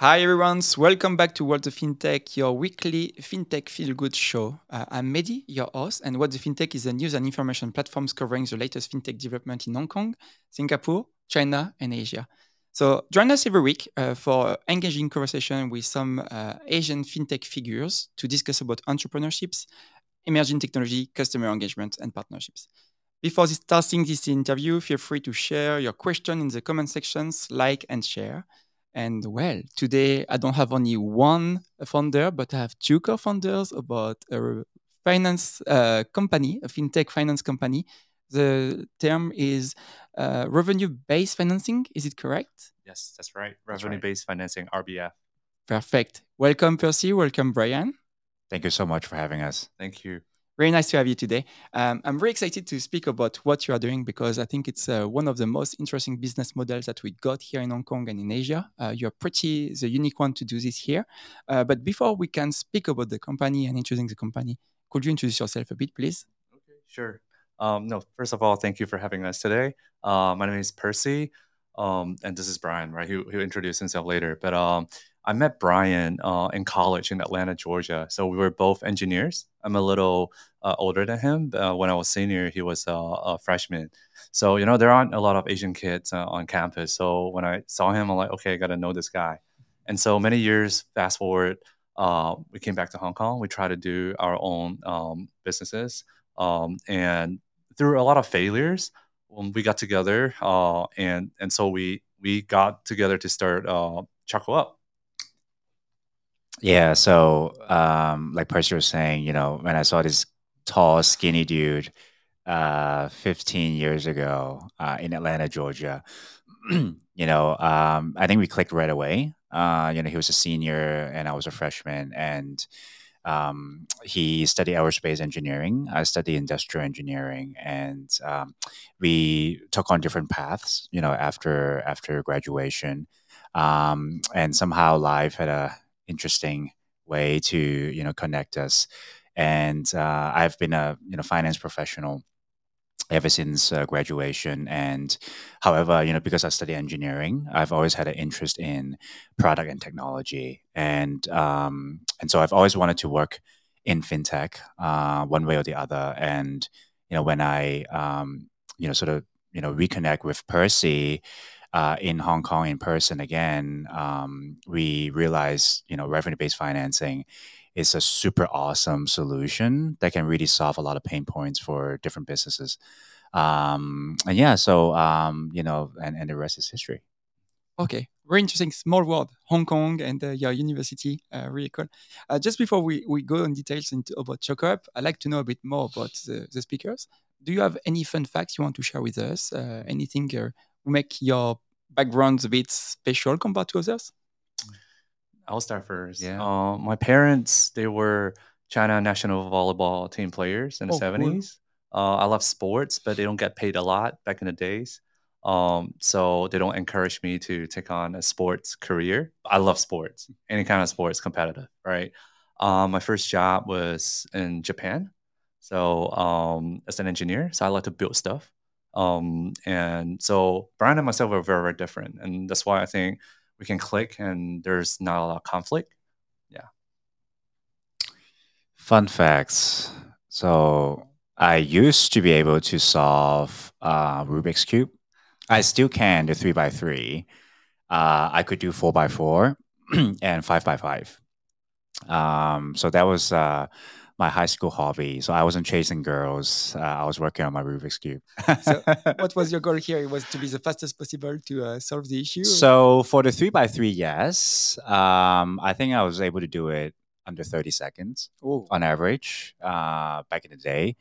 Hi, everyone. Welcome back to What the FinTech, your weekly FinTech Feel Good show. Uh, I'm Medhy, your host, and What the FinTech is a news and information platform covering the latest FinTech development in Hong Kong, Singapore, China, and Asia. So join us every week uh, for engaging conversation with some uh, Asian FinTech figures to discuss about entrepreneurships, emerging technology, customer engagement, and partnerships. Before starting this interview, feel free to share your question in the comment sections, like and share. And well, today I don't have only one founder, but I have two co-founders about a finance uh, company, a fintech finance company. The term is uh, revenue-based financing. Is it correct? Yes, that's right. Revenue-based right. financing, RBF. Perfect. Welcome, Percy. Welcome, Brian. Thank you so much for having us. Thank you. Very nice to have you today. Um, I'm very excited to speak about what you are doing because I think it's uh, one of the most interesting business models that we got here in Hong Kong and in Asia. Uh, you're pretty the unique one to do this here. Uh, but before we can speak about the company and introducing the company, could you introduce yourself a bit, please? Okay, sure. Um, no, first of all, thank you for having us today. Uh, my name is Percy, um, and this is Brian, right? He'll, he'll introduce himself later. But um, I met Brian uh, in college in Atlanta, Georgia. So we were both engineers. I'm a little uh, older than him. Uh, when I was senior, he was uh, a freshman. So you know there aren't a lot of Asian kids uh, on campus. So when I saw him, I'm like, okay, I got to know this guy. And so many years fast forward, uh, we came back to Hong Kong. We tried to do our own um, businesses, um, and through a lot of failures, um, we got together, and and so we we got together to start Choco Up. Yeah. So, um, like Percy was saying, you know, when I saw this tall, skinny dude uh, 15 years ago uh, in Atlanta, Georgia, you know, um, I think we clicked right away. Uh, you know, he was a senior and I was a freshman, and um, he studied aerospace engineering. I studied industrial engineering, and um, we took on different paths. You know, after after graduation, um, and somehow life had a interesting way to you know connect us. And uh, I've been a you know finance professional ever since uh, graduation. And however, you know, because I study engineering, I've always had an interest in product and technology, and um, and so I've always wanted to work in fintech, uh, one way or the other. And you know, when I um, you know sort of you know reconnect with Percy uh, in Hong Kong in person again, um, we realized, you know, revenue-based financing is a super awesome solution that can really solve a lot of pain points for different businesses. Um, and yeah, so um, you know, and, and the rest is history. Okay, very interesting. Small world, Hong Kong and uh, your university, uh, really cool. Uh, just before we, we go in details into about ChocoUp, I'd like to know a bit more about the, the speakers. Do you have any fun facts you want to share with us? Uh, anything uh, make your background a bit special compared to others? I'll start first. Yeah. Uh, my parents, they were China national volleyball team players in the oh, 70s. Cool. Uh, I love sports, but they don't get paid a lot back in the days. Um, so they don't encourage me to take on a sports career. I love sports, any kind of sports, competitive, right? Um, my first job was in Japan. So um, as an engineer, so I like to build stuff. Um, and so Brian and myself are very, very different. And that's why I think we can click and there's not a lot of conflict. Yeah. Fun facts. So I used to be able to solve uh, Rubik's Cube. I still can do three by three. Uh, I could do four by four and five by five. Um, so that was uh, my high school hobby. So I wasn't chasing girls. Uh, I was working on my Rubik's cube. so what was your goal here? It was to be the fastest possible to uh, solve the issue. So for the three by three, yes, um, I think I was able to do it under thirty seconds Ooh. on average uh, back in the day.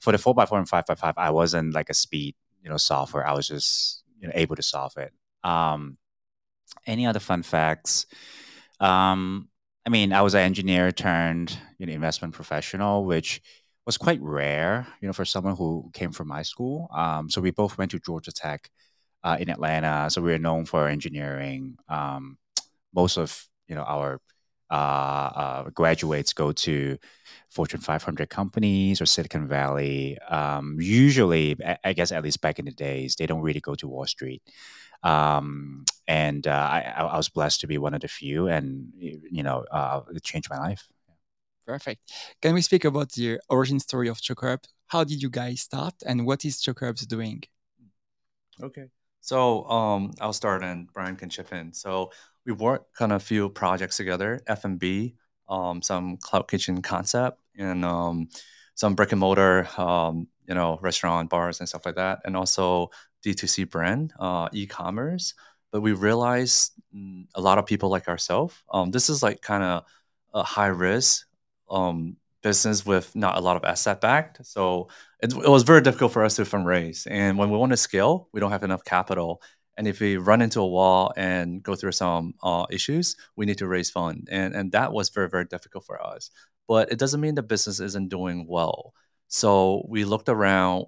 For the four by four and five by five, I wasn't like a speed you know software. I was just you know able to solve it. Um, any other fun facts? Um, I mean, I was an engineer turned you know investment professional, which was quite rare, you know, for someone who came from my school. Um, so we both went to Georgia Tech uh, in Atlanta. So we are known for engineering. Um, most of you know our uh, uh, graduates go to Fortune 500 companies or Silicon Valley. Um, usually, I guess at least back in the days, they don't really go to Wall Street. Um, and uh, I, I was blessed to be one of the few, and you know, uh, it changed my life. Perfect. Can we speak about the origin story of ChocoUp? How did you guys start, and what is ChocoUp doing? Okay, so um, I'll start, and Brian can chip in. So we worked on a few projects together: F&B, um, some cloud kitchen concept, and um, some brick and mortar, um, you know, restaurant, bars, and stuff like that, and also D2C brand, uh, e-commerce. But we realized mm, a lot of people like ourselves, um, this is like kind of a high risk um, business with not a lot of asset backed. So it, it, was very difficult for us to fundraise. And when we want to scale, we don't have enough capital. And if we run into a wall and go through some uh, issues, we need to raise fund. And, and that was very, very difficult for us. But it doesn't mean the business isn't doing well. So we looked around.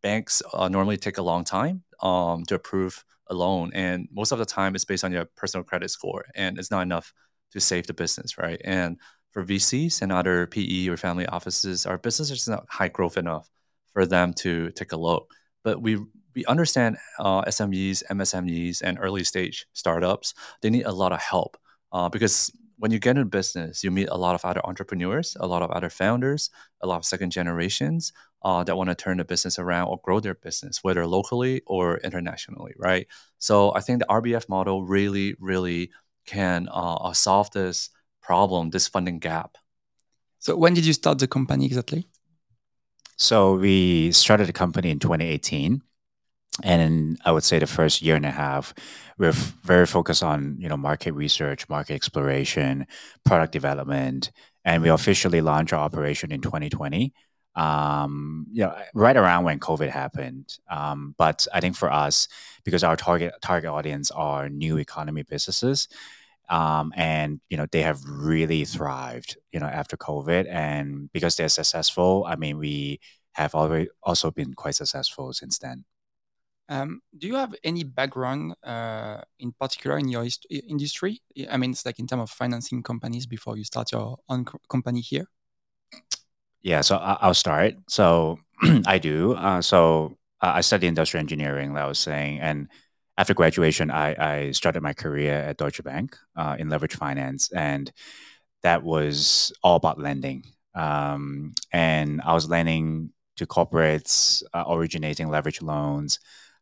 Banks uh, normally take a long time um, to approve a loan. And most of the time, it's based on your personal credit score. And it's not enough to save the business, right? And for VCs and other PE or family offices, our business is not high growth enough for them to take a look. But we we understand uh, SMEs, MSMEs, and early stage startups. They need a lot of help uh, because when you get into business, you meet a lot of other entrepreneurs, a lot of other founders, a lot of second generations uh, that want to turn the business around or grow their business, whether locally or internationally, right? So I think the RBF model really, really can uh, solve this problem, this funding gap. So when did you start the company exactly? So we started the company in 2018. And I would say the first year and a half, we're very focused on you know market research, market exploration, product development, and we officially launched our operation in 2020. Um, you know, right around when COVID happened. Um, but I think for us, because our target target audience are new economy businesses, um, and you know they have really thrived you know after covid and because they're successful i mean we have already also been quite successful since then um, do you have any background uh, in particular in your industry? I mean it's like in terms of financing companies before you start your own co company here. Yeah so i'll start. So i do. Uh, so i studied industrial engineering like i was saying and after graduation, I, I started my career at Deutsche Bank uh, in leverage finance, and that was all about lending. Um, and I was lending to corporates, uh, originating leverage loans,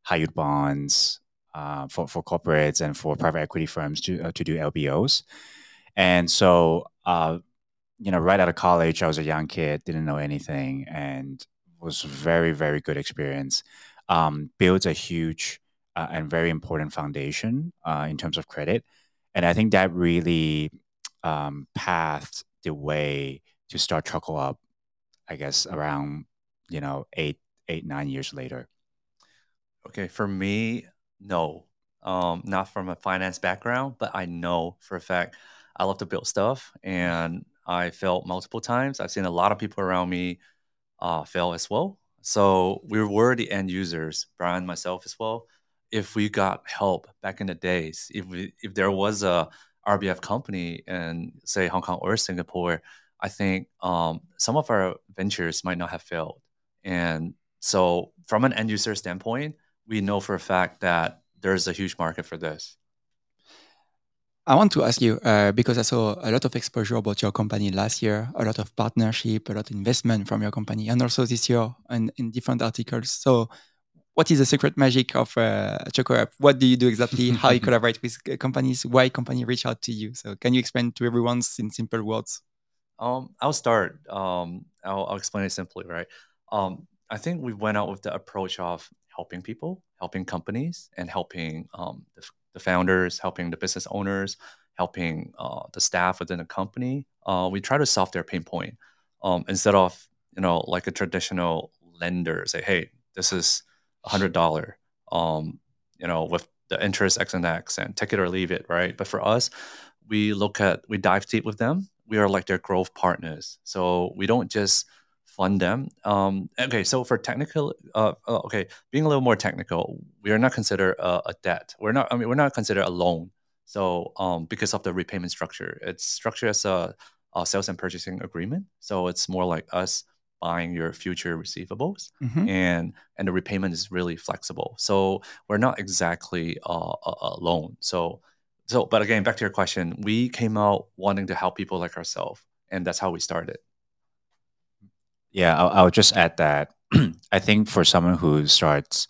high yield bonds uh, for for corporates and for private equity firms to uh, to do LBOs. And so, uh, you know, right out of college, I was a young kid, didn't know anything, and was very very good experience. Um, built a huge uh, and very important foundation uh, in terms of credit. And I think that really um, pathed the way to start ChocoUp, I guess, around, you know, eight, eight, nine years later. Okay. For me, no. Um, not from a finance background, but I know for a fact I love to build stuff and I failed multiple times. I've seen a lot of people around me uh, fail as well. So we were the end users, Brian, myself as well if we got help back in the days, if we if there was a RBF company in say Hong Kong or Singapore, I think um, some of our ventures might not have failed. And so, from an end user standpoint, we know for a fact that there's a huge market for this. I want to ask you uh, because I saw a lot of exposure about your company last year, a lot of partnership, a lot of investment from your company, and also this year in, in different articles. So, what is the secret magic of uh? What do you do exactly? How you collaborate with companies? Why company reach out to you? So can you explain to everyone in simple words? Um, I'll start. Um, I'll, I'll, explain it simply, right? Um, I think we went out with the approach of helping people, helping companies, and helping um, the, the, founders, helping the business owners, helping uh, the staff within the company. Uh, we try to solve their pain point um, instead of you know like a traditional lender say, hey, this is hundred dollar, um, you know, with the interest X and X and take it or leave it, right? But for us, we look at we dive deep with them. We are like their growth partners, so we don't just fund them. Um, okay, so for technical, uh, uh, okay, being a little more technical, we are not considered a, a, debt. We're not. I mean, we're not considered a loan. So um, because of the repayment structure, it's structured as a, a sales and purchasing agreement. So it's more like us buying your future receivables, mm-hmm. and and the repayment is really flexible. So we're not exactly uh, a, a loan. So so, but again, back to your question, we came out wanting to help people like ourselves, and that's how we started. Yeah, I'll, I'll just add that I think for someone who starts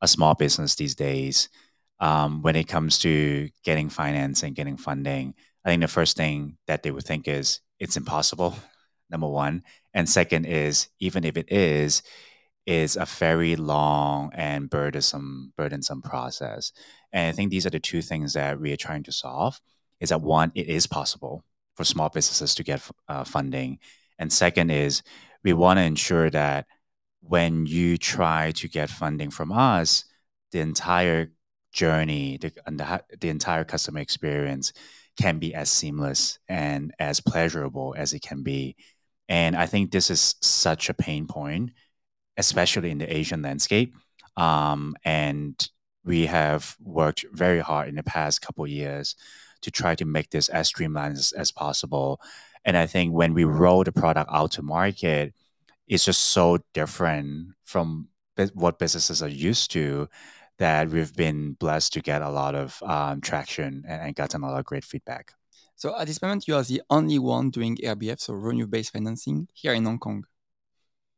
a small business these days, um, when it comes to getting financing, getting funding, I think the first thing that they would think is it's impossible. Number one, and second is even if it is, is a very long and burdensome burdensome process. And I think these are the two things that we are trying to solve. Is that one, it is possible for small businesses to get uh, funding, and second is we want to ensure that when you try to get funding from us, the entire journey, the, the, entire customer experience can be as seamless and as pleasurable as it can be. And I think this is such a pain point, especially in the Asian landscape. Um, and we have worked very hard in the past couple years to try to make this as streamlined as, as possible. And I think when we roll the product out to market, it's just so different from what businesses are used to that we've been blessed to get a lot of um, traction and, and, gotten a lot of great feedback. So at this moment, you are the only one doing RBF, so revenue-based financing here in Hong Kong.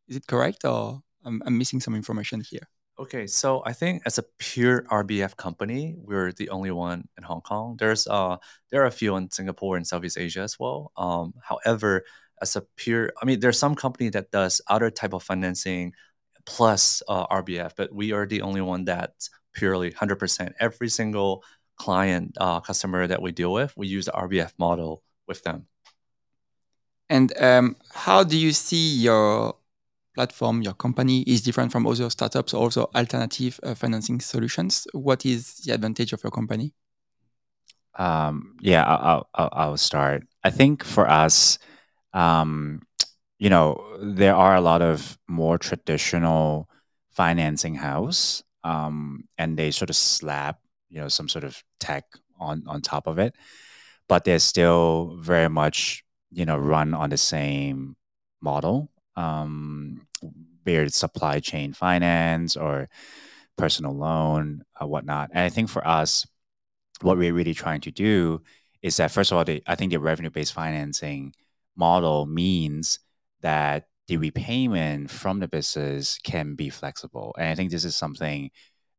Is it correct, or I'm, I'm missing some information here? Okay, so I think as a pure RBF company, we're the only one in Hong Kong. There's uh there are a few in Singapore and Southeast Asia as well. Um, however, as a pure, I mean, there's some company that does other type of financing plus uh, RBF, but we are the only one that's purely 100%. Every single client uh, customer that we deal with, we use the RBF model with them. And um, how do you see your platform, your company is different from other startups or also alternative uh, financing solutions? What is the advantage of your company? Um, yeah, I'll, I'll, I'll, start. I think for us, um, you know, there are a lot of more traditional financing house, um, and they sort of slap, you know, some sort of tech on on top of it, but they're still very much, you know, run on the same model, um, be supply chain finance or personal loan, or uh, whatnot. And I think for us, what we're really trying to do is that first of all, the, I think the revenue based financing model means that the repayment from the business can be flexible. And I think this is something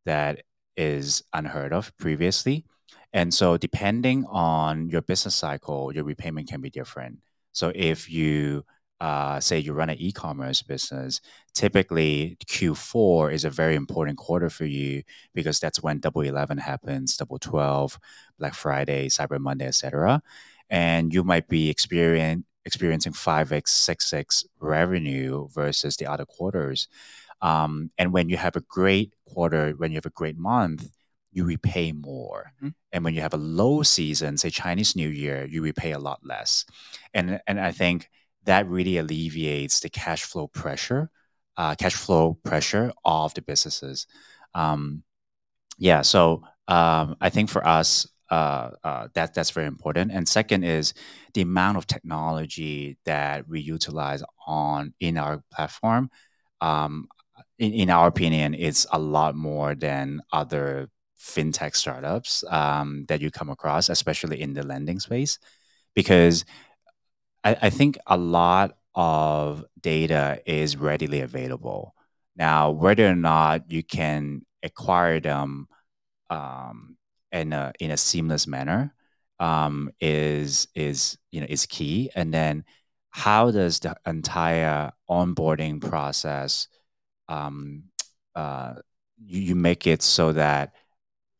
that is unheard of previously. And so, depending on your business cycle, your repayment can be different. So, if you uh, say you run an e-commerce business, typically Q4 is a very important quarter for you because that's when Double Eleven happens, Double Twelve, Black Friday, Cyber Monday, etc. And you might be experiencing experiencing 5x, 6x revenue versus the other quarters. Um, and when you have a great quarter, when you have a great month, you repay more. Mm-hmm. And when you have a low season, say Chinese New Year, you repay a lot less. And and I think that really alleviates the cash flow pressure, uh, cash flow pressure of the businesses. Um, yeah, so um, I think for us, uh, uh, that that's very important. And second is the amount of technology that we utilize on in our platform. Um, in, in our opinion, it's a lot more than other fintech startups um, that you come across, especially in the lending space, because I, I think a lot of data is readily available. Now, whether or not you can acquire them um, in a in a seamless manner um, is is you know is key. And then how does the entire onboarding process um, uh, you, you make it so that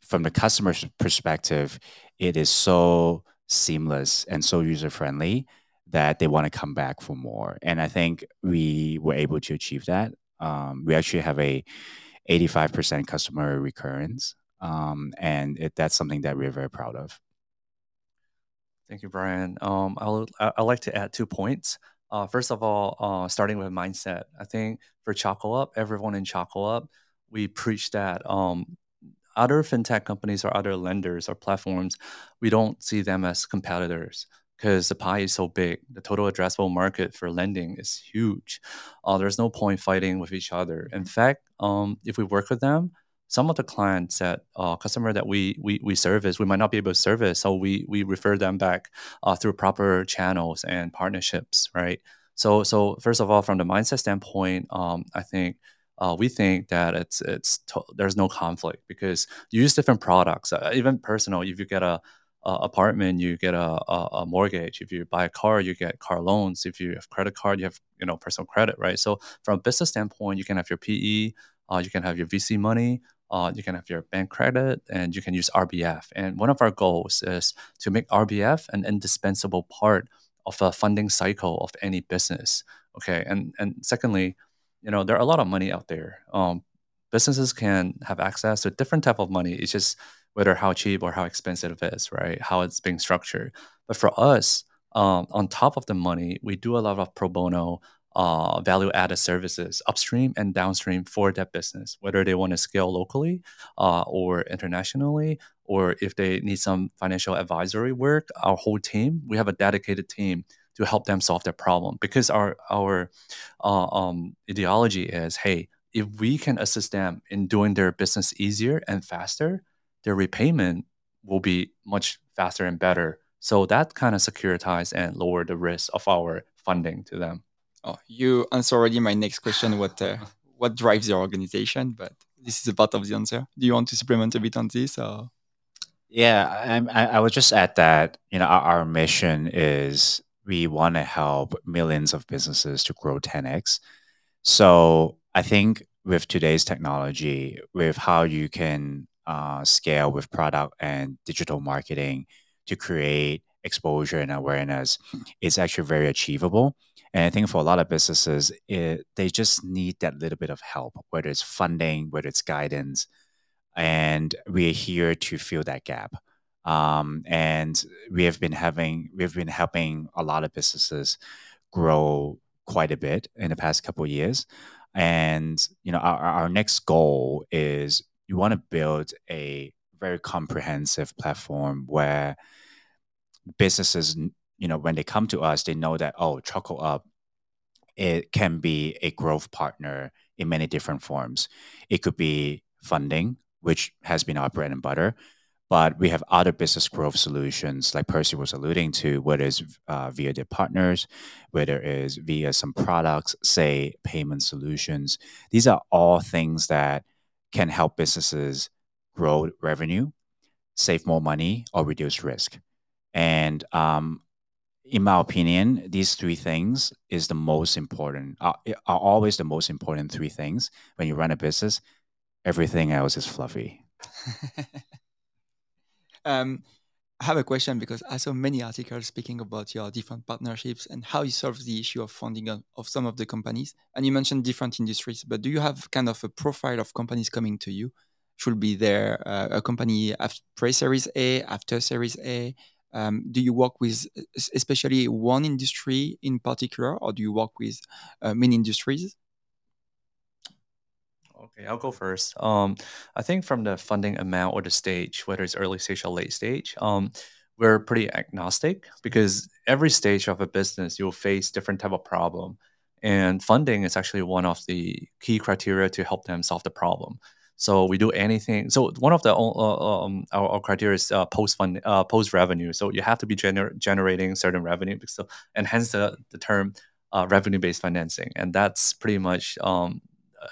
from the customer's perspective, it is so seamless and so user friendly that they want to come back for more. And I think we were able to achieve that. Um, we actually have a 85% customer recurrence um, and it, that's something that we're very proud of. Thank you, Brian. Um, I'll, I'd like to add two points. Uh, first of all, uh, starting with mindset, I think for ChocoUp, everyone in ChocoUp, we preach that um, other fintech companies or other lenders or platforms, we don't see them as competitors. Because the pie is so big. The total addressable market for lending is huge. Uh, there's no point fighting with each other. In fact, um, if we work with them, some of the clients that uh, customer that we, we we service, we might not be able to service, so we we refer them back uh, through proper channels and partnerships, right? So so first of all, from the mindset standpoint, um, I think uh, we think that it's it's there's no conflict because you use different products. Uh, even personal, if you get a, a apartment, you get a, a, a, mortgage. If you buy a car, you get car loans. If you have credit card, you have you know personal credit, right? So from a business standpoint, you can have your PE, uh, you can have your VC money, uh, you can have your bank credit, and you can use RBF. And one of our goals is to make RBF an indispensable part of a funding cycle of any business. Okay, and and secondly you know there are a lot of money out there um, businesses can have access to different type of money it's just whether how cheap or how expensive it is right? How it's being structured. But for us um, on top of the money we do a lot of pro bono uh, value added services upstream and downstream for that business whether they want to scale locally uh, or internationally or if they need some financial advisory work our whole team we have a dedicated team to help them solve their problem. Because our our uh, um, ideology is hey if we can assist them in doing their business easier and faster their repayment will be much faster and better. So that kind of securitize and lower the risk of our funding to them. Oh you answer already my next question what uh, what drives your organization but this is a part of the answer. Do you want to supplement a bit on this or? Yeah, I, I would just add that you know our, our mission is we want to help millions of businesses to grow 10x. So I think with today's technology, with how you can uh, scale with product and digital marketing to create exposure and awareness, it's actually very achievable. And I think for a lot of businesses, it, they just need that little bit of help, whether it's funding, whether it's guidance. And we're here to fill that gap. Um, and we have been having we've been helping a lot of businesses grow quite a bit in the past couple years. And you know, our, our next goal is we want to build a very comprehensive platform where businesses, you know, when they come to us, they know that oh, ChocoUp, it can be a growth partner in many different forms. It could be funding, which has been our bread and butter. But we have other business growth solutions, like Percy was alluding to, whether it's uh, via their partners, whether it's via some products, say payment solutions. These are all things that can help businesses grow revenue, save more money, or reduce risk. And um, in my opinion, these three things is the most important, are, are always the most important three things when you run a business. Everything else is fluffy. Um, I have a question because I saw many articles speaking about your different partnerships and how you solve the issue of funding of some of the companies. And you mentioned different industries, but do you have kind of a profile of companies coming to you? Should be there uh, a company after pre-series A, after Series A? Um, do you work with especially one industry in particular, or do you work with uh, many industries? Okay, I'll go first. Um, I think from the funding amount or the stage, whether it's early stage or late stage, um, we're pretty agnostic because every stage of a business you'll face different type of problem, and funding is actually one of the key criteria to help them solve the problem. So we do anything. So one of the uh, um, our, our, criteria is uh, post fund uh, post revenue. So you have to be gener- generating certain revenue, so and hence the the term uh, revenue based financing, and that's pretty much um,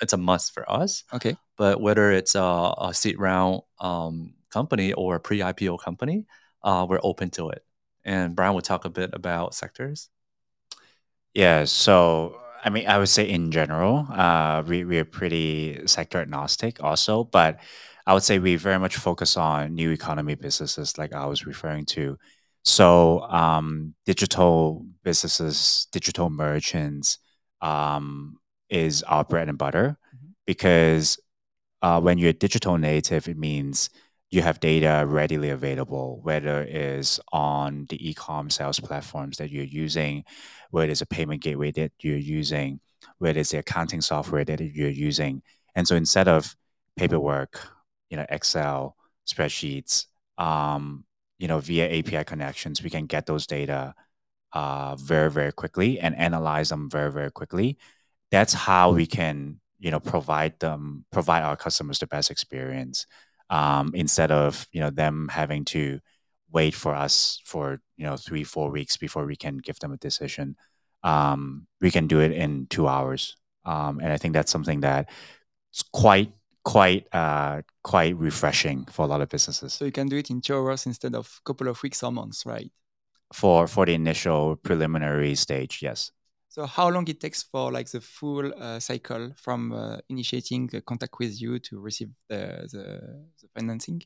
it's a must for us. Okay. But whether it's a, a seed round um, company or a pre IPO company, uh, we're open to it. And Brian will talk a bit about sectors. Yeah. So, I mean, I would say in general, uh, we, we are pretty sector agnostic also, but I would say we very much focus on new economy businesses like I was referring to. So, um, digital businesses, digital merchants, um, is our bread and butter mm-hmm. because uh, when you're digital native, it means you have data readily available, whether it is on the e-com sales platforms that you're using, whether it's a payment gateway that you're using, whether it's the accounting software that you're using. And so instead of paperwork, you know, Excel, spreadsheets, um, you know, via API connections, we can get those data uh, very very quickly and analyze them very very quickly. That's how we can you know provide them provide our customers the best experience um, instead of you know them having to wait for us for you know three four weeks before we can give them a decision. Um, we can do it in two hours, um, and I think that's something that it's quite quite uh, quite refreshing for a lot of businesses. So you can do it in two hours instead of a couple of weeks or months, right? For for the initial preliminary stage, yes. So how long it takes for like the full uh, cycle from uh, initiating contact with you to receive the, the, the financing?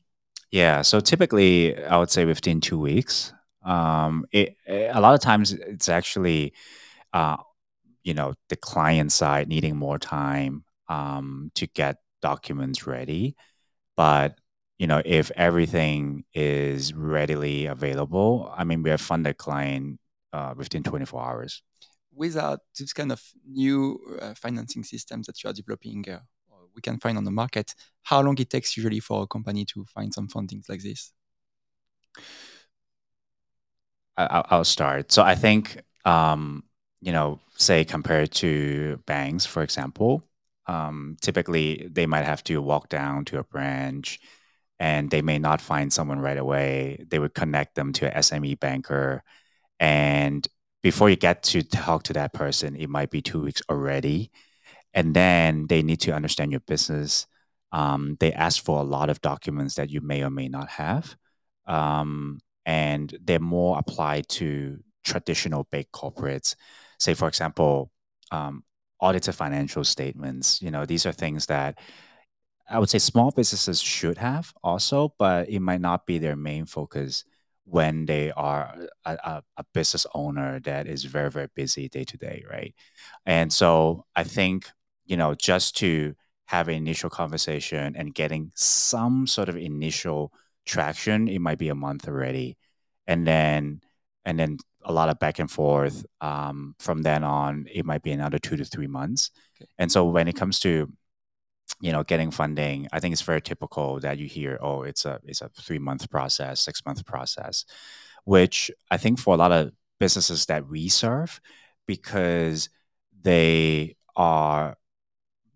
Yeah, so typically I would say within two weeks. Um, it, a lot of times it's actually, uh, you know, the client side needing more time um, to get documents ready. But you know, if everything is readily available, I mean, we have funded client uh, within 24 hours. Without this kind of new uh, financing systems that you are developing, uh, we can find on the market, how long it takes usually for a company to find some fundings like this? I, will start. So I think, um, you know, say compared to banks, for example, um, typically they might have to walk down to a branch and they may not find someone right away. They would connect them to an SME banker. And before you get to talk to that person, it might be two weeks already and then they need to understand your business. Um, they ask for a lot of documents that you may or may not have, um, and they're more applied to traditional big corporates. Say, for example, um, audited financial statements. You know, these are things that I would say small businesses should have also, but it might not be their main focus when they are a, a, a, business owner that is very very busy day to day right and so i think you know, just to have an initial conversation and getting some sort of initial traction, it might be a month already. And then, and then a lot of back and forth. Um, from then on, it might be another two to three months. Okay. And so when it comes to, you know, getting funding, I think it's very typical that you hear, oh, it's a it's a three month process, six month process, which I think for a lot of businesses that we serve, because they are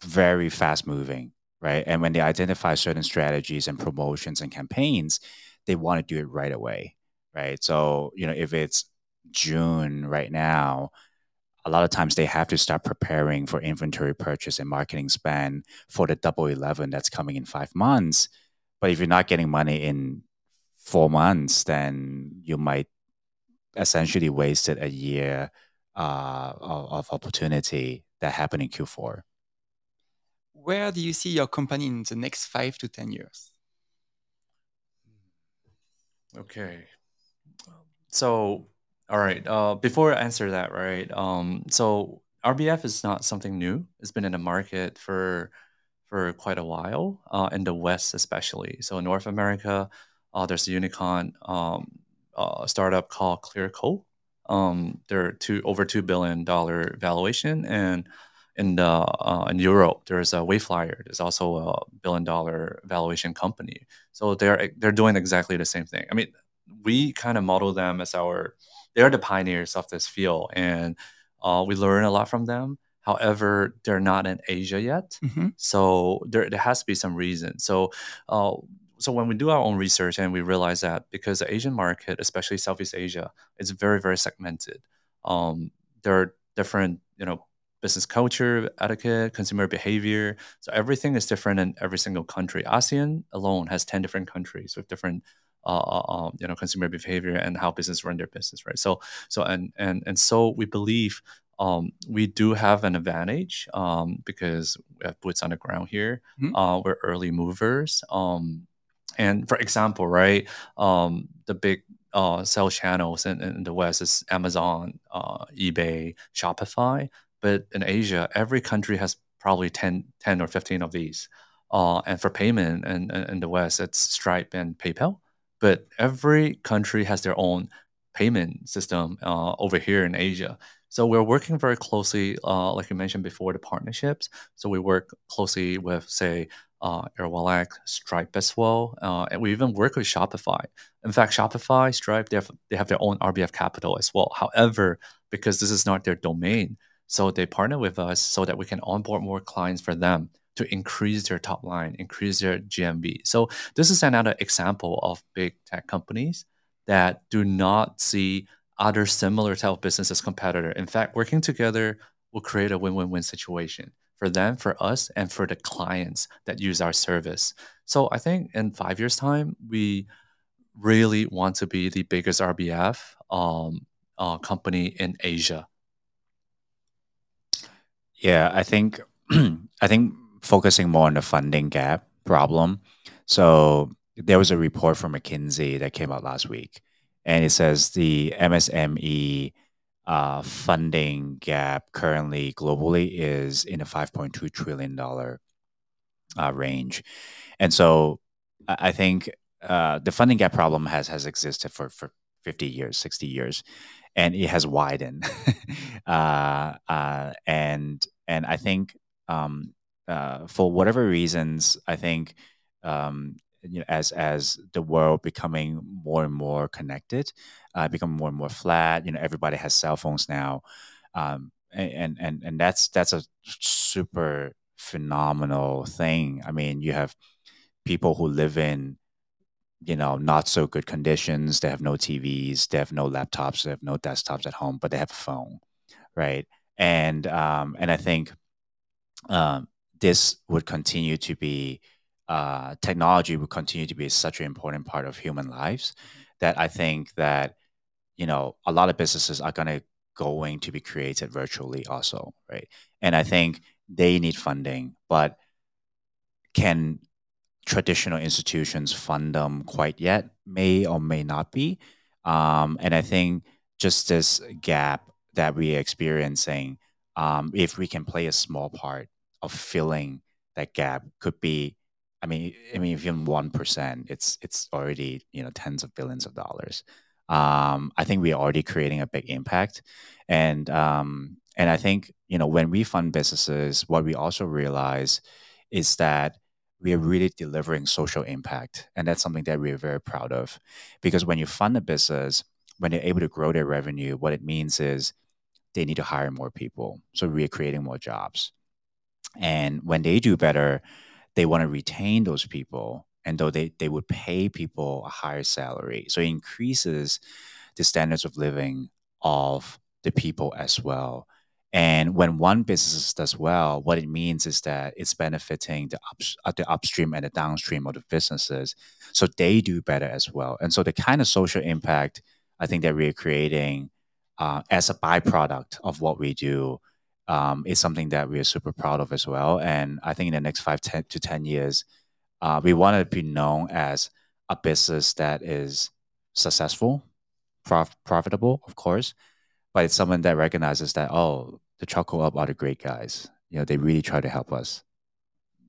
very fast moving, right? And when they identify certain strategies and promotions and campaigns, they want to do it right away, right? So, you know, if it's June right now, a lot of times they have to start preparing for inventory purchase and marketing spend for the double 11 that's coming in five months. But if you're not getting money in four months, then you might essentially wasted a year uh, of, of opportunity that happened in Q4 where do you see your company in the next five to 10 years? Okay. So, all right. Uh, before I answer that, right? Um, so RBF is not something new. It's been in the market for for quite a while, uh, in the West especially. So in North America, uh, there's a unicorn um, uh, startup called Clearco. Um, they're two over two billion dollar valuation, and in the uh, in Europe, there's a Wayflyer. There's also a billion dollar valuation company. So they're they're doing exactly the same thing. I mean, we kind of model them as our they're the pioneers of this field, and uh, we learn a lot from them. However, they're not in Asia yet, mm-hmm. so there there has to be some reason. So. Uh, so when we do our own research and we realize that because the Asian market, especially Southeast Asia, is very very segmented. Um, there are different you know business culture, etiquette, consumer behavior. So everything is different in every single country. ASEAN alone has 10 different countries with different uh, uh, um, you know consumer behavior and how business run their business, right? So so and and and so we believe um, we do have an advantage um, because we have boots on the ground here. Mm-hmm. Uh, we're early movers. Um, and for example, right, um, the big uh, sales channels in, in the West is Amazon, uh, eBay, Shopify. But in Asia, every country has probably 10, 10 or 15 of these. Uh, and for payment in, in the West, it's Stripe and PayPal. But every country has their own payment system uh, over here in Asia. So we're working very closely, uh, like you mentioned before, the partnerships. So we work closely with, say, uh, Stripe as well, uh, and we even work with Shopify. In fact, Shopify, Stripe, they have they have their own RBF capital as well. However, because this is not their domain, so they partner with us so that we can onboard more clients for them to increase their top line, increase their GMV. So this is another example of big tech companies that do not see other similar type of business as competitor. In fact, working together will create a win-win-win situation for them, for us, and for the clients that use our service. So I think in five years' time, we really want to be the biggest RBF um, uh, company in Asia. Yeah, I think I think focusing more on the funding gap problem. So there was a report from McKinsey that came out last week, and it says the MSME uh, funding gap currently globally is in a 5.2 trillion dollar uh, range, and so I think uh, the funding gap problem has has existed for for 50 years, 60 years, and it has widened, uh, uh, and and I think um, uh, for whatever reasons, I think um, you know, as as the world becoming more and more connected, uh, become more and more flat. You know, everybody has cell phones now, um, and and and that's that's a super phenomenal thing. I mean, you have people who live in you know not so good conditions. They have no TVs, they have no laptops, they have no desktops at home, but they have a phone, right? And um, and I think um, this would continue to be uh, technology would continue to be such an important part of human lives that I think that you know a lot of businesses are going to going to be created virtually also, right? And I think they need funding, but can traditional institutions fund them quite yet? May or may not be. Um, and I think just this gap that we're experiencing, um, if we can play a small part of filling that gap, could be I mean, I mean, even one percent, it's it's already you know tens of billions of dollars. Um, I think we're already creating a big impact, and um, and I think you know when we fund businesses, what we also realize is that we are really delivering social impact, and that's something that we're very proud of, because when you fund a business, when they're able to grow their revenue, what it means is they need to hire more people, so we're creating more jobs, and when they do better they want to retain those people and though they, they would pay people a higher salary. So it increases the standards of living of the people as well. And when one business does well what it means is that it's benefiting the, up, uh, the upstream and the downstream of the businesses. So they do better as well. And so the kind of social impact i think that we're creating uh, as a byproduct of what we do um, is something that we are super proud of as well. And I think in the next five ten to 10 years, uh, we want to be known as a business that is successful, prof- profitable, of course, but it's someone that recognizes that, oh, the Choco Up are the great guys. You know, they really try to help us.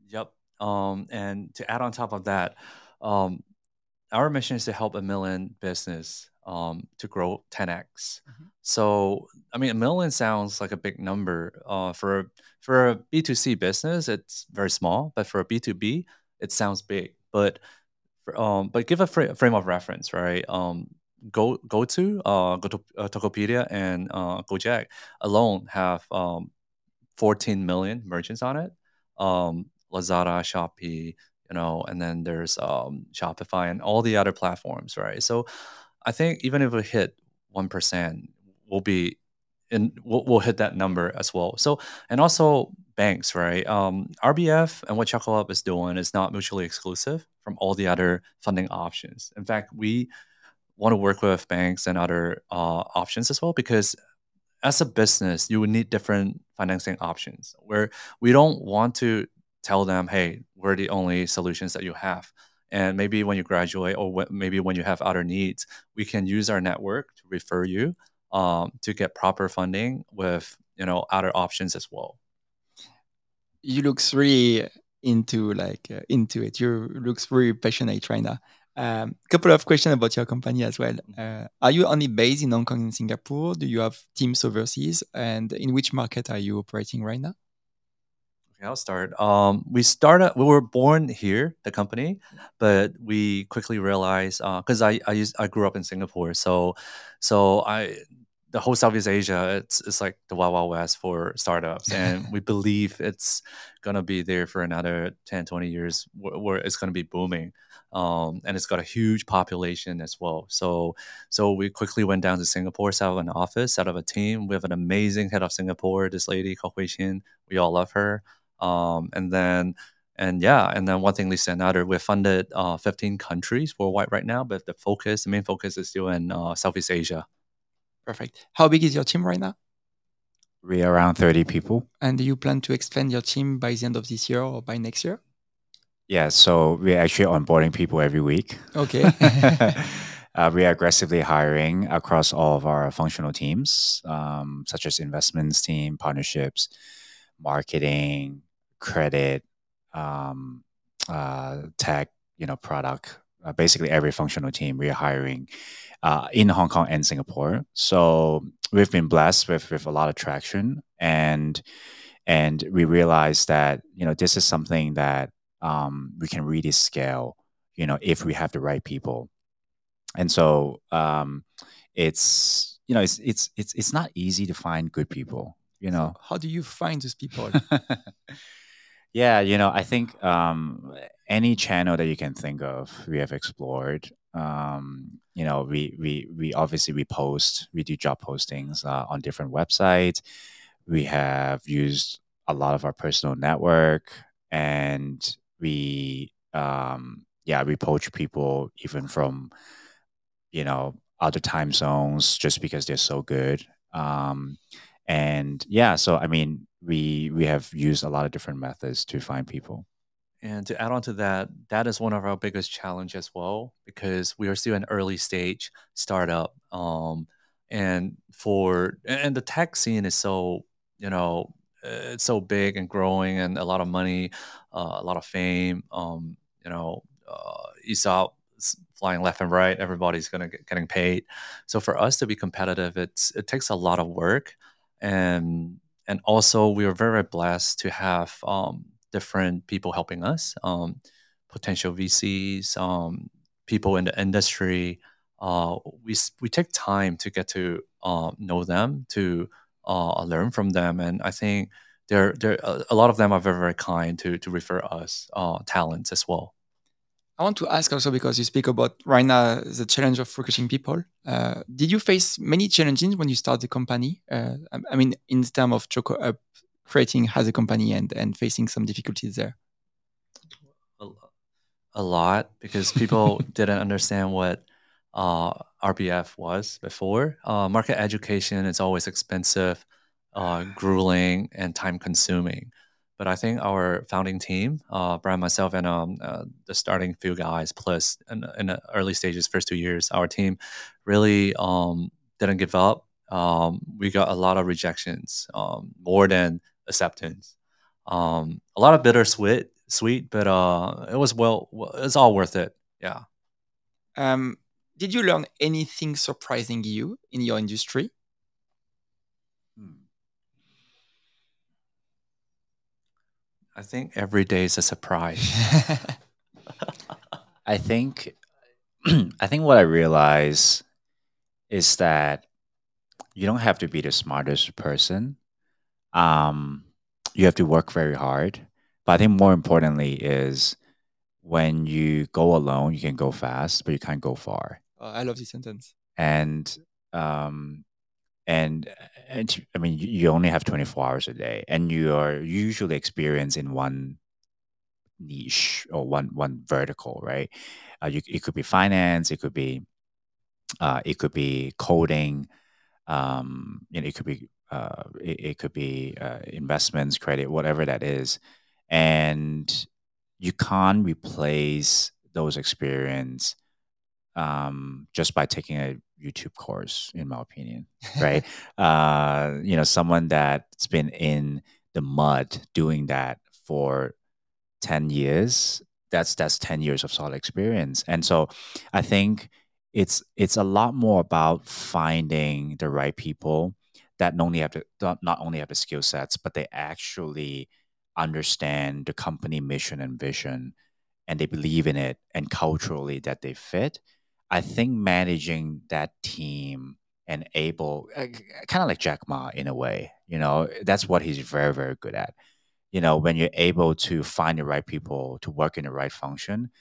Yep. Um, and to add on top of that, um, our mission is to help a million business um, to grow 10x. Mm-hmm. So, I mean, a million sounds like a big number. Uh, for for a B2C business, it's very small, but for a B2B, it sounds big. But for, um, but give a fr- frame of reference, right? Um, go go to uh, go to uh, Tokopedia and uh, Gojek alone have um, 14 million merchants on it. Um, Lazada, Shopee, you know, and then there's um, Shopify and all the other platforms, right? So I think even if we hit one percent, we'll be in we'll, we'll, hit that number as well. So and also banks, right? Um, RBF and what Choco Up is doing is not mutually exclusive from all the other funding options. In fact, we want to work with banks and other uh, options as well because as a business, you would need different financing options where we don't want to tell them, hey, we're the only solutions that you have and maybe when you graduate or maybe when you have other needs we can use our network to refer you um, to get proper funding with you know other options as well you look really into like uh, into it you looks very passionate right now a um, couple of questions about your company as well. Mm-hmm. Uh, are you only based in Hong Kong and Singapore? Do you have teams overseas? And in which market are you operating right now? I'll start. Um, we started. We were born here, the company, but we quickly realized because uh, I I used I grew up in Singapore, so so I the whole Southeast Asia, it's it's like the wild wild west for startups, and we believe it's gonna be there for another 10, 20 years, where, where it's gonna be booming, um, and it's got a huge population as well. So so we quickly went down to Singapore, set up an office, set up a team. We have an amazing head of Singapore, this lady called Hui Xin. We all love her, um, and then and yeah, and then one thing leads to another. We're funded uh, 15 countries worldwide right now, but the focus, the main focus, is still in uh, Southeast Asia. Perfect. How big is your team right now? We're around 30 people. And do you plan to expand your team by the end of this year or by next year? Yeah, so we're actually onboarding people every week. Okay. uh, we are aggressively hiring across all of our functional teams, um, such as investments team, partnerships, marketing, credit, um, uh, tech, you know, product. Uh, basically, every functional team we are hiring uh, in Hong Kong and Singapore. So we've been blessed with with a lot of traction, and and we realized that you know this is something that um, we can really scale. You know, if we have the right people, and so um, it's you know it's it's it's it's not easy to find good people. You know, so how do you find these people? yeah, you know, I think um, any channel that you can think of, we have explored. Um, you know, we we we obviously we post, we do job postings uh, on different websites. We have used a lot of our personal network, and we um, yeah we poach people even from you know other time zones just because they're so good. Um, and yeah, so I mean, we we have used a lot of different methods to find people. And to add on to that, that is one of our biggest challenge as well because we are still an early stage startup. Um, and for and the tech scene is so you know it's so big and growing and a lot of money, uh, a lot of fame. Um, you know, uh, saw flying left and right. Everybody's gonna get getting paid. So for us to be competitive, it's it takes a lot of work, and and also we are very blessed to have um, different people helping us, um, potential VCs, um, people in the industry. Uh, we we take time to get to uh, know them, to uh, learn from them, and I think they're, they're a lot of them are very very kind to to refer us uh, talents as well. I want to ask also because you speak about right now the challenge of recruiting people. Uh, did you face many challenges when you start the company? Uh, I mean, in the terms of Choco Up creating as a company and and facing some difficulties there? A, lot because people didn't understand what uh, RBF was before. Uh, market education is always expensive, uh, grueling, and time consuming. But I think our founding team, uh, Brian, myself, and um, uh, the starting few guys, plus in, in, the early stages, first two years, our team really um, didn't give up. Um, we got a lot of rejections, um, more than acceptance. Um, a lot of bittersweet, sweet, but uh, it was well, it's all worth it. Yeah. Um, did you learn anything surprising you in your industry? I think every day is a surprise. I think, I think what I realize is that you don't have to be the smartest person um, you have to work very hard. But I think more importantly is when you go alone, you can go fast, but you can't go far. Oh, I love this sentence. And um, and, and I mean, you only have 24 hours a day, and you are usually experienced in one niche or one one vertical, right? Uh, you, it could be finance, it could be uh, it could be coding, um, you know, it could be uh, it, it, could be uh, investments, credit, whatever that is, and you can't replace those experience um, just by taking a YouTube course, in my opinion, right? uh, you know, someone that's been in the mud doing that for ten years. That's that's ten years of solid experience, and so I think it's it's a lot more about finding the right people that not only have to not only have the skill sets, but they actually understand the company mission and vision and they believe in it and culturally that they fit i think managing that team and able uh, kind of like jack ma in a way you know that's what he's very very good at. You know when you're able to find the right people to work in the right function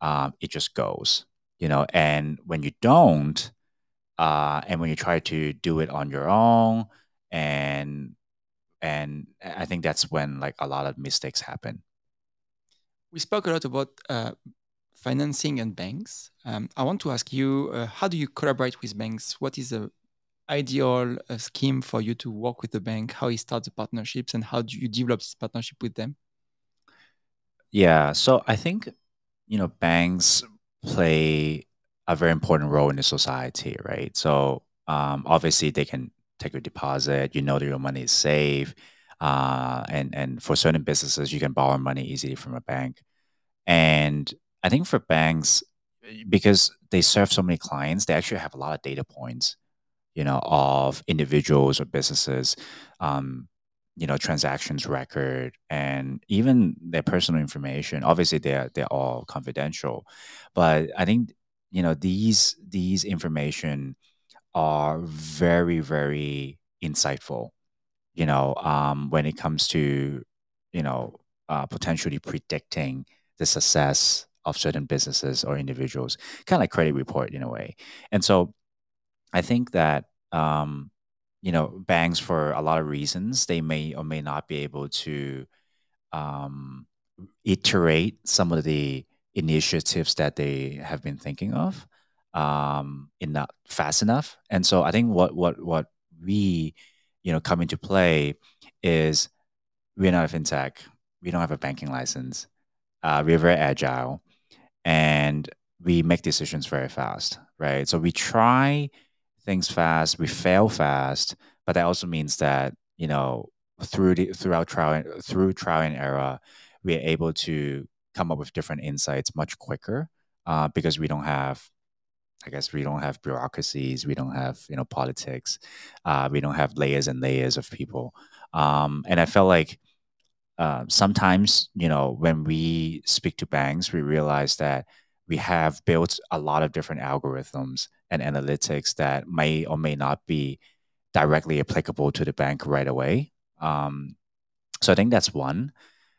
um, it just goes you know and when you don't uh, and when you try to do it on your own and and i think that's when like a lot of mistakes happen. We spoke a lot about uh, financing and banks. Um, i want to ask you uh, how do you collaborate with banks? What is the ideal uh, scheme for you to work with the bank? How you start the partnerships and how do you develop this partnership with them? Yeah so i think you know banks play a very important role in the society right? So um, obviously they can take your deposit you know that your money is safe uh, and and for certain businesses you can borrow money easily from a bank. And i think for banks because they serve so many clients they actually have a lot of data points you know, of individuals or businesses, um, you know, transactions record and even their personal information. Obviously, they're they're all confidential, but I think you know these these information are very very insightful. You know, um, when it comes to you know uh, potentially predicting the success of certain businesses or individuals, kind of like credit report in a way. And so I think that um, you know banks for a lot of reasons they may or may not be able to um, iterate some of the initiatives that they have been thinking of um, in not fast enough. And so I think what what what we you know come into play is we're not a fintech. We don't have a banking license. Uh, we're very agile, and we make decisions very fast, right? So we try things fast, we fail fast, but that also means that you know through the throughout trial through trial and error, we are able to come up with different insights much quicker uh, because we don't have I guess we don't have bureaucracies, we don't have you know politics, uh, we don't have layers and layers of people, um, and I felt like uh, sometimes you know when we speak to banks, we realize that we have built a lot of different algorithms and analytics that may or may not be directly applicable to the bank right away. Um, so I think that's one.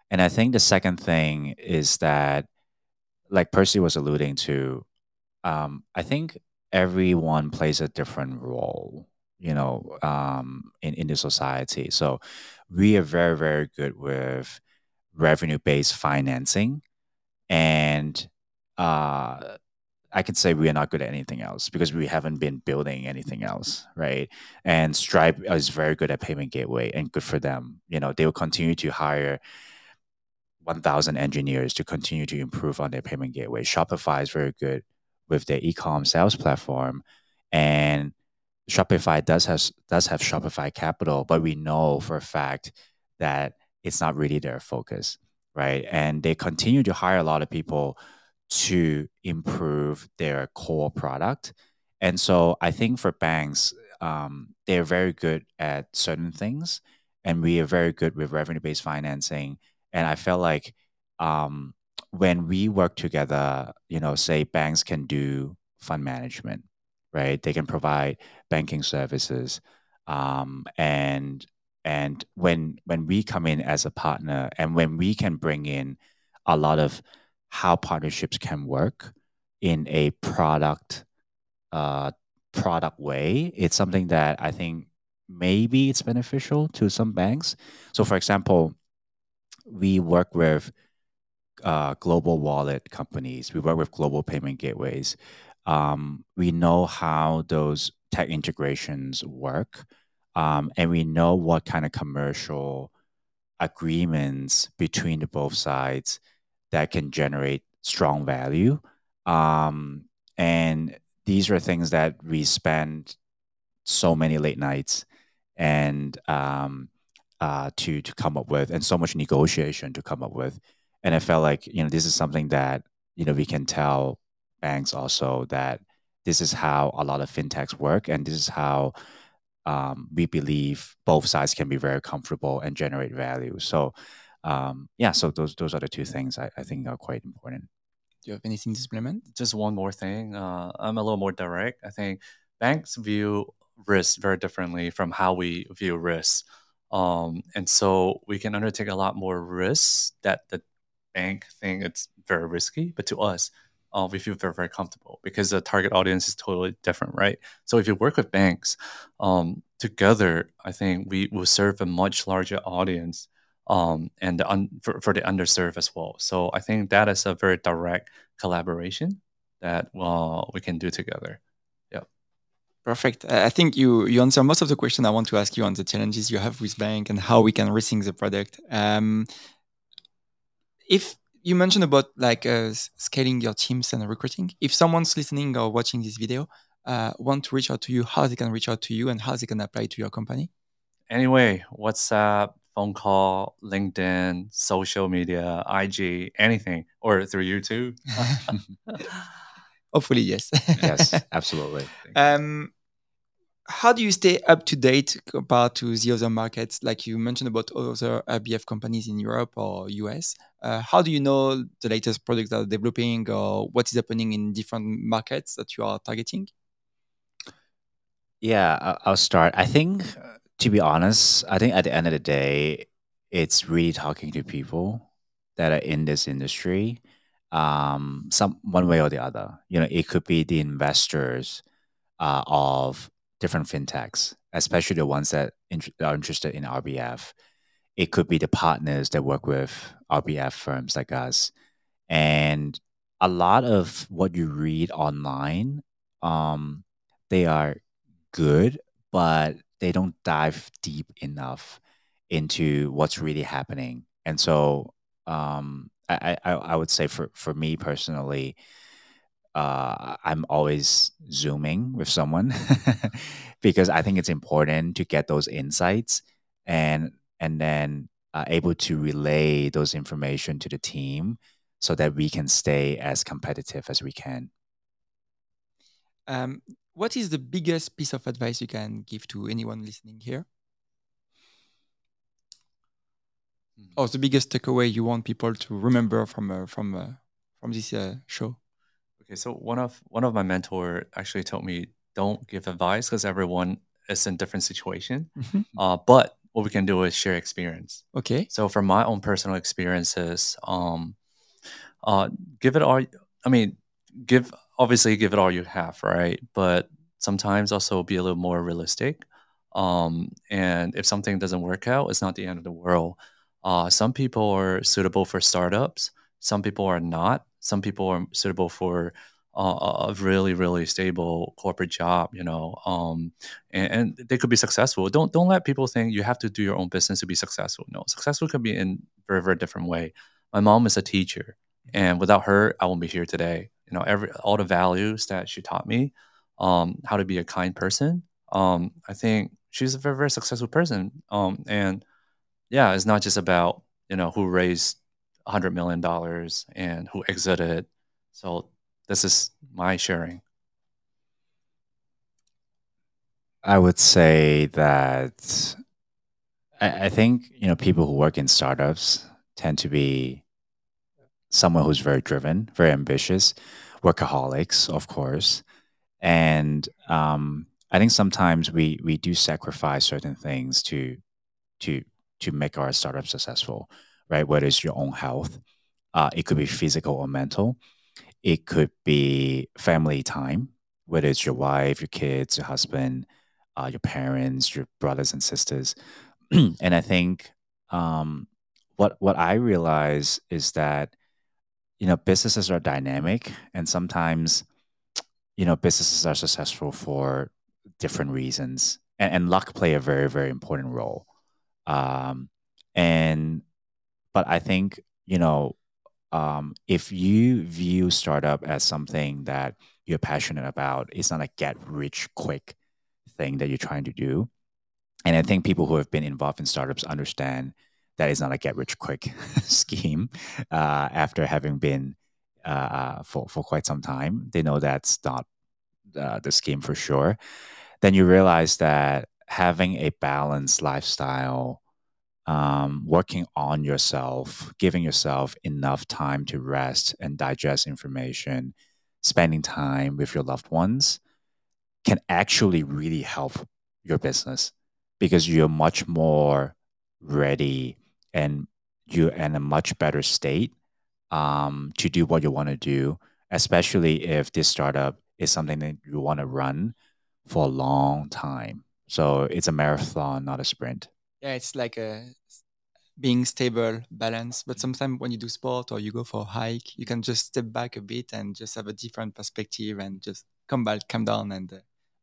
And I think the second thing is that, like Percy was alluding to, um, I think everyone plays a different role, you know, um, in, in the society. So we are very, very good with revenue based financing. And uh, I can say we are not good at anything else because we haven't been building anything else, right? And Stripe is very good at payment gateway and good for them. You know, they will continue to hire 1,000 engineers to continue to improve on their payment gateway. Shopify is very good with their e-com sales platform, and Shopify does have does have Shopify Capital, but we know for a fact that it's not really their focus, right? And they continue to hire a lot of people to improve their core product. And so I think for banks, um, they're very good at certain things, and we are very good with revenue based financing. And I felt like um, when we work together, you know, say banks can do fund management, right? They can provide banking services, um, and and when when we come in as a partner, and when we can bring in a lot of how partnerships can work in a product uh, product way. It's something that I think maybe it's beneficial to some banks. So, for example, we work with uh, global wallet companies. We work with global payment gateways. Um, we know how those tech integrations work, um, and we know what kind of commercial agreements between the both sides that can generate strong value. Um, and these are things that we spend so many late nights and um, uh, to to come up with, and so much negotiation to come up with. And I felt like you know this is something that you know we can tell banks also that this is how a lot of fintechs work, and this is how um, we believe both sides can be very comfortable and generate value. So um, yeah, so those those are the two things I, I think are quite important. Do you have anything to supplement? Just one more thing. Uh, I'm a little more direct. I think banks view risk very differently from how we view risk. Um, and so we can undertake a lot more risks that the bank think it's very risky, but to us, uh, we feel very very comfortable because the target audience is totally different, right? So if you work with banks um, together, I think we will serve a much larger audience um, and un- for, for the underserved as well. So I think that is a very direct collaboration that uh, we can do together. Yeah. Perfect. I think you you answer most of the question I want to ask you on the challenges you have with bank and how we can rethink the product. Um, if you mentioned about like uh, scaling your teams and recruiting. If someone's listening or watching this video uh, want to reach out to you, how they can reach out to you and how they can apply to your company? Anyway, WhatsApp, phone call, LinkedIn, social media, IG, anything, or through YouTube. Hopefully, yes. yes, absolutely. Um, how do you stay up to date compared to the other markets like you mentioned about other RBF companies in Europe or US? Uh, how do you know the latest products that are developing or what is happening in different markets that you are targeting? Yeah, I'll start. I think, to be honest, I think at the end of the day, it's really talking to people that are in this industry, um, some one way or the other. You know, it could be the investors uh, of different fintechs, especially the ones that are interested in RBF. It could be the partners that work with RBF firms like us. And a lot of what you read online, um, they are good, but they don't dive deep enough into what's really happening. And so um, I, I, I would say for, for me personally, uh, I'm always zooming with someone because I think it's important to get those insights and and then uh, able to relay those information to the team so that we can stay as competitive as we can. Um, what is the biggest piece of advice you can give to anyone listening here? Hmm. Or the biggest takeaway you want people to remember from uh, from uh, from this uh, show? Okay, so one of one of my mentor actually told me don't give advice because everyone is in different situation. Mm-hmm. Uh, but what we can do is share experience. Okay. So from my own personal experiences, um, uh, give it all. I mean, give obviously give it all you have, right? But sometimes also be a little more realistic. Um, and if something doesn't work out, it's not the end of the world. Uh, some people are suitable for startups. Some people are not some people are suitable for uh, a really really stable corporate job you know um, and, and, they could be successful. Don't don't let people think you have to do your own business to be successful. No successful can be in very very different way. My mom is a teacher and without her i won't be here today. You know every all the values that she taught me um, how to be a kind person um, i think she's a very very successful person. Um, and yeah it's not just about you know who raised $100 million and who exited. So this is my sharing. I would say that I, I think, you know, people who work in startups tend to be someone who's very driven, very ambitious, workaholics, of course. And um, I think sometimes we we do sacrifice certain things to to to make our startup successful right? Whether it's your own health, uh, it could be physical or mental. It could be family time, whether it's your wife, your kids, your husband, uh, your parents, your brothers and sisters. and I think um, what what I realize is that you know businesses are dynamic, and sometimes you know businesses are successful for different reasons, and, and luck play a very very important role. Um, and but I think, you know, um, if you view startup as something that you're passionate about, it's not a get rich quick thing that you're trying to do. And I think people who have been involved in startups understand that it's not a get rich quick scheme. Uh, after having been uh, for for quite some time, they know that's not uh, the scheme for sure. Then you realize that having a balanced lifestyle um, working on yourself, giving yourself enough time to rest and digest information, spending time with your loved ones can actually really help your business because you're much more ready and you're in a much better state um, to do what you want to do, especially if this startup is something that you want to run for a long time. So it's a marathon, not a sprint. Yeah, it's like a being stable, balance. But sometimes when you do sport or you go for a hike, you can just step back a bit and just have a different perspective and just come back, come down, and uh,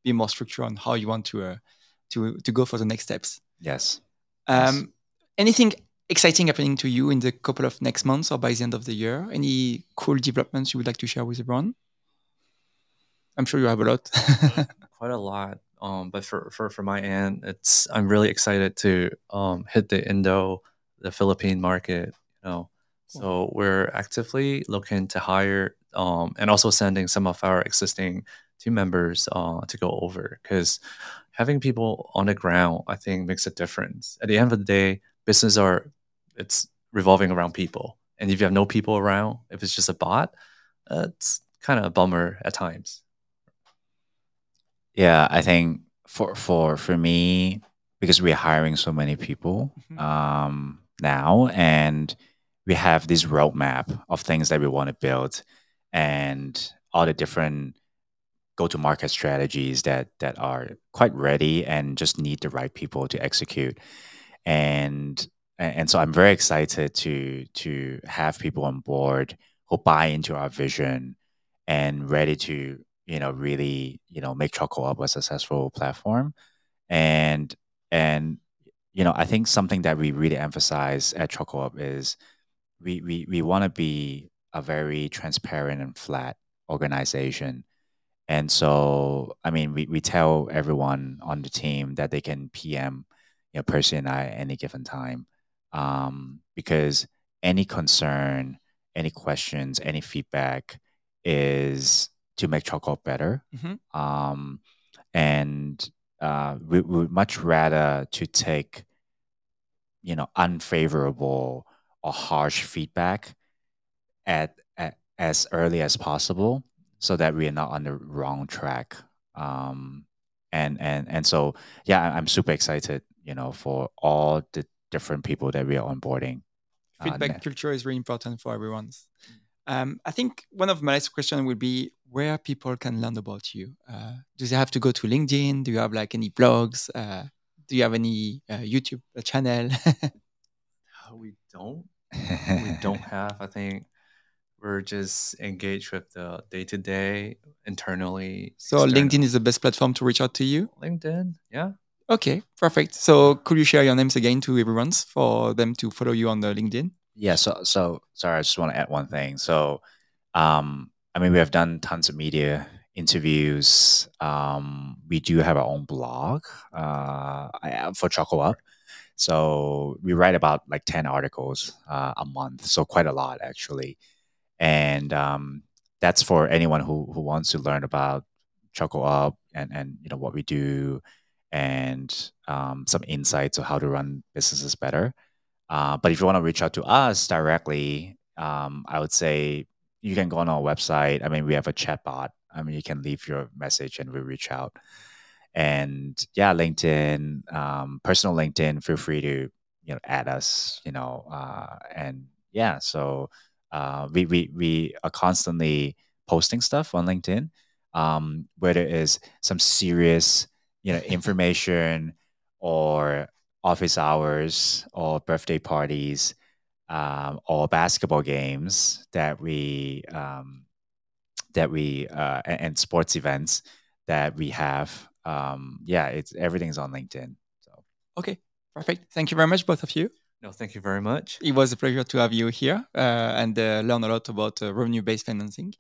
be more structured on how you want to uh, to to go for the next steps. Yes. Um, Yes. Anything exciting happening to you in the couple of next months or by the end of the year? Any cool developments you would like to share with everyone? I'm sure you have a lot. quite a lot. Um, but for, for for my end, it's I'm really excited to um, hit the Indo, the Philippine market. You know, so we're actively looking to hire um, and also sending some of our existing team members uh, to go over because having people on the ground, I think, makes a difference. At the end of the day, business are it's revolving around people, and if you have no people around, if it's just a bot, uh, it's kind of a bummer at times. Yeah, I think for for for me, because we're hiring so many people Mhm. um, now, and we have this roadmap of things that we want to build, and all the different go-to-market strategies that that are quite ready and just need the right people to execute. And and so I'm very excited to to have people on board who buy into our vision and ready to you know really you know make Choco Up a successful platform. And and you know I think something that we really emphasize at Choco Up is we we we want to be a very transparent and flat organization. And so, I mean, we, we tell everyone on the team that they can PM, you know, Percy and I at any given time. Um, because any concern, any questions, any feedback is to make Choco better. Mhm. Um, and uh, we we would much rather to take, you know, unfavorable or harsh feedback at, at as early as possible so that we are not on the wrong track um and and and so yeah i'm super excited you know for all the different people that we are onboarding uh, Feedback ne- culture is really important for everyone. Um, I think one of my next questions would be where people can learn about you. Uh, do they have to go to LinkedIn? Do you have like any blogs? Uh, do you have any uh, YouTube channel? we don't we don't have. I think we're just engaged with the day to day internally. so LinkedIn is the best platform to reach out to you. LinkedIn, yeah. Okay, perfect. So could you share your names again to everyone for them to follow you on the LinkedIn? Yeah so so sorry i just want to add one thing. So um i mean we have done tons of media interviews. Um we do have our own blog uh for choco up. So we write about like 10 articles uh, a month so quite a lot actually. And um that's for anyone who who wants to learn about choco up and and you know what we do and um, some insights of how to run businesses better uh, but if you want to reach out to us directly, um, I would say you can go on our website. I mean, we have a chat bot. I mean, you can leave your message and we reach out. And yeah, LinkedIn, um, personal LinkedIn, feel free to you know add us. You know, uh, and yeah, so uh, we we we are constantly posting stuff on LinkedIn, um, whether it is some serious you know information or office hours or birthday parties um, or basketball games that we um, that we uh, and, and sports events that we have. Um, yeah, it's everything's on LinkedIn. So Okay, perfect. Thank you very much, both of you. No, thank you very much. It was a pleasure to have you here uh, and uh, learn a lot about uh, revenue-based financing.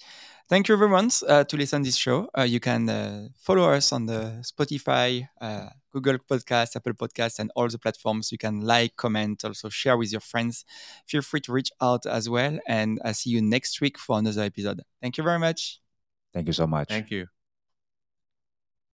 Thank you, everyone, uh, to listen to this show. Uh, you can uh, follow us on the Spotify, uh, Google Podcast, Apple Podcast, and all the platforms. You can like, comment, also share with your friends. Feel free to reach out as well. And I'll see you next week for another episode. Thank you very much. thank you so much. Thank you.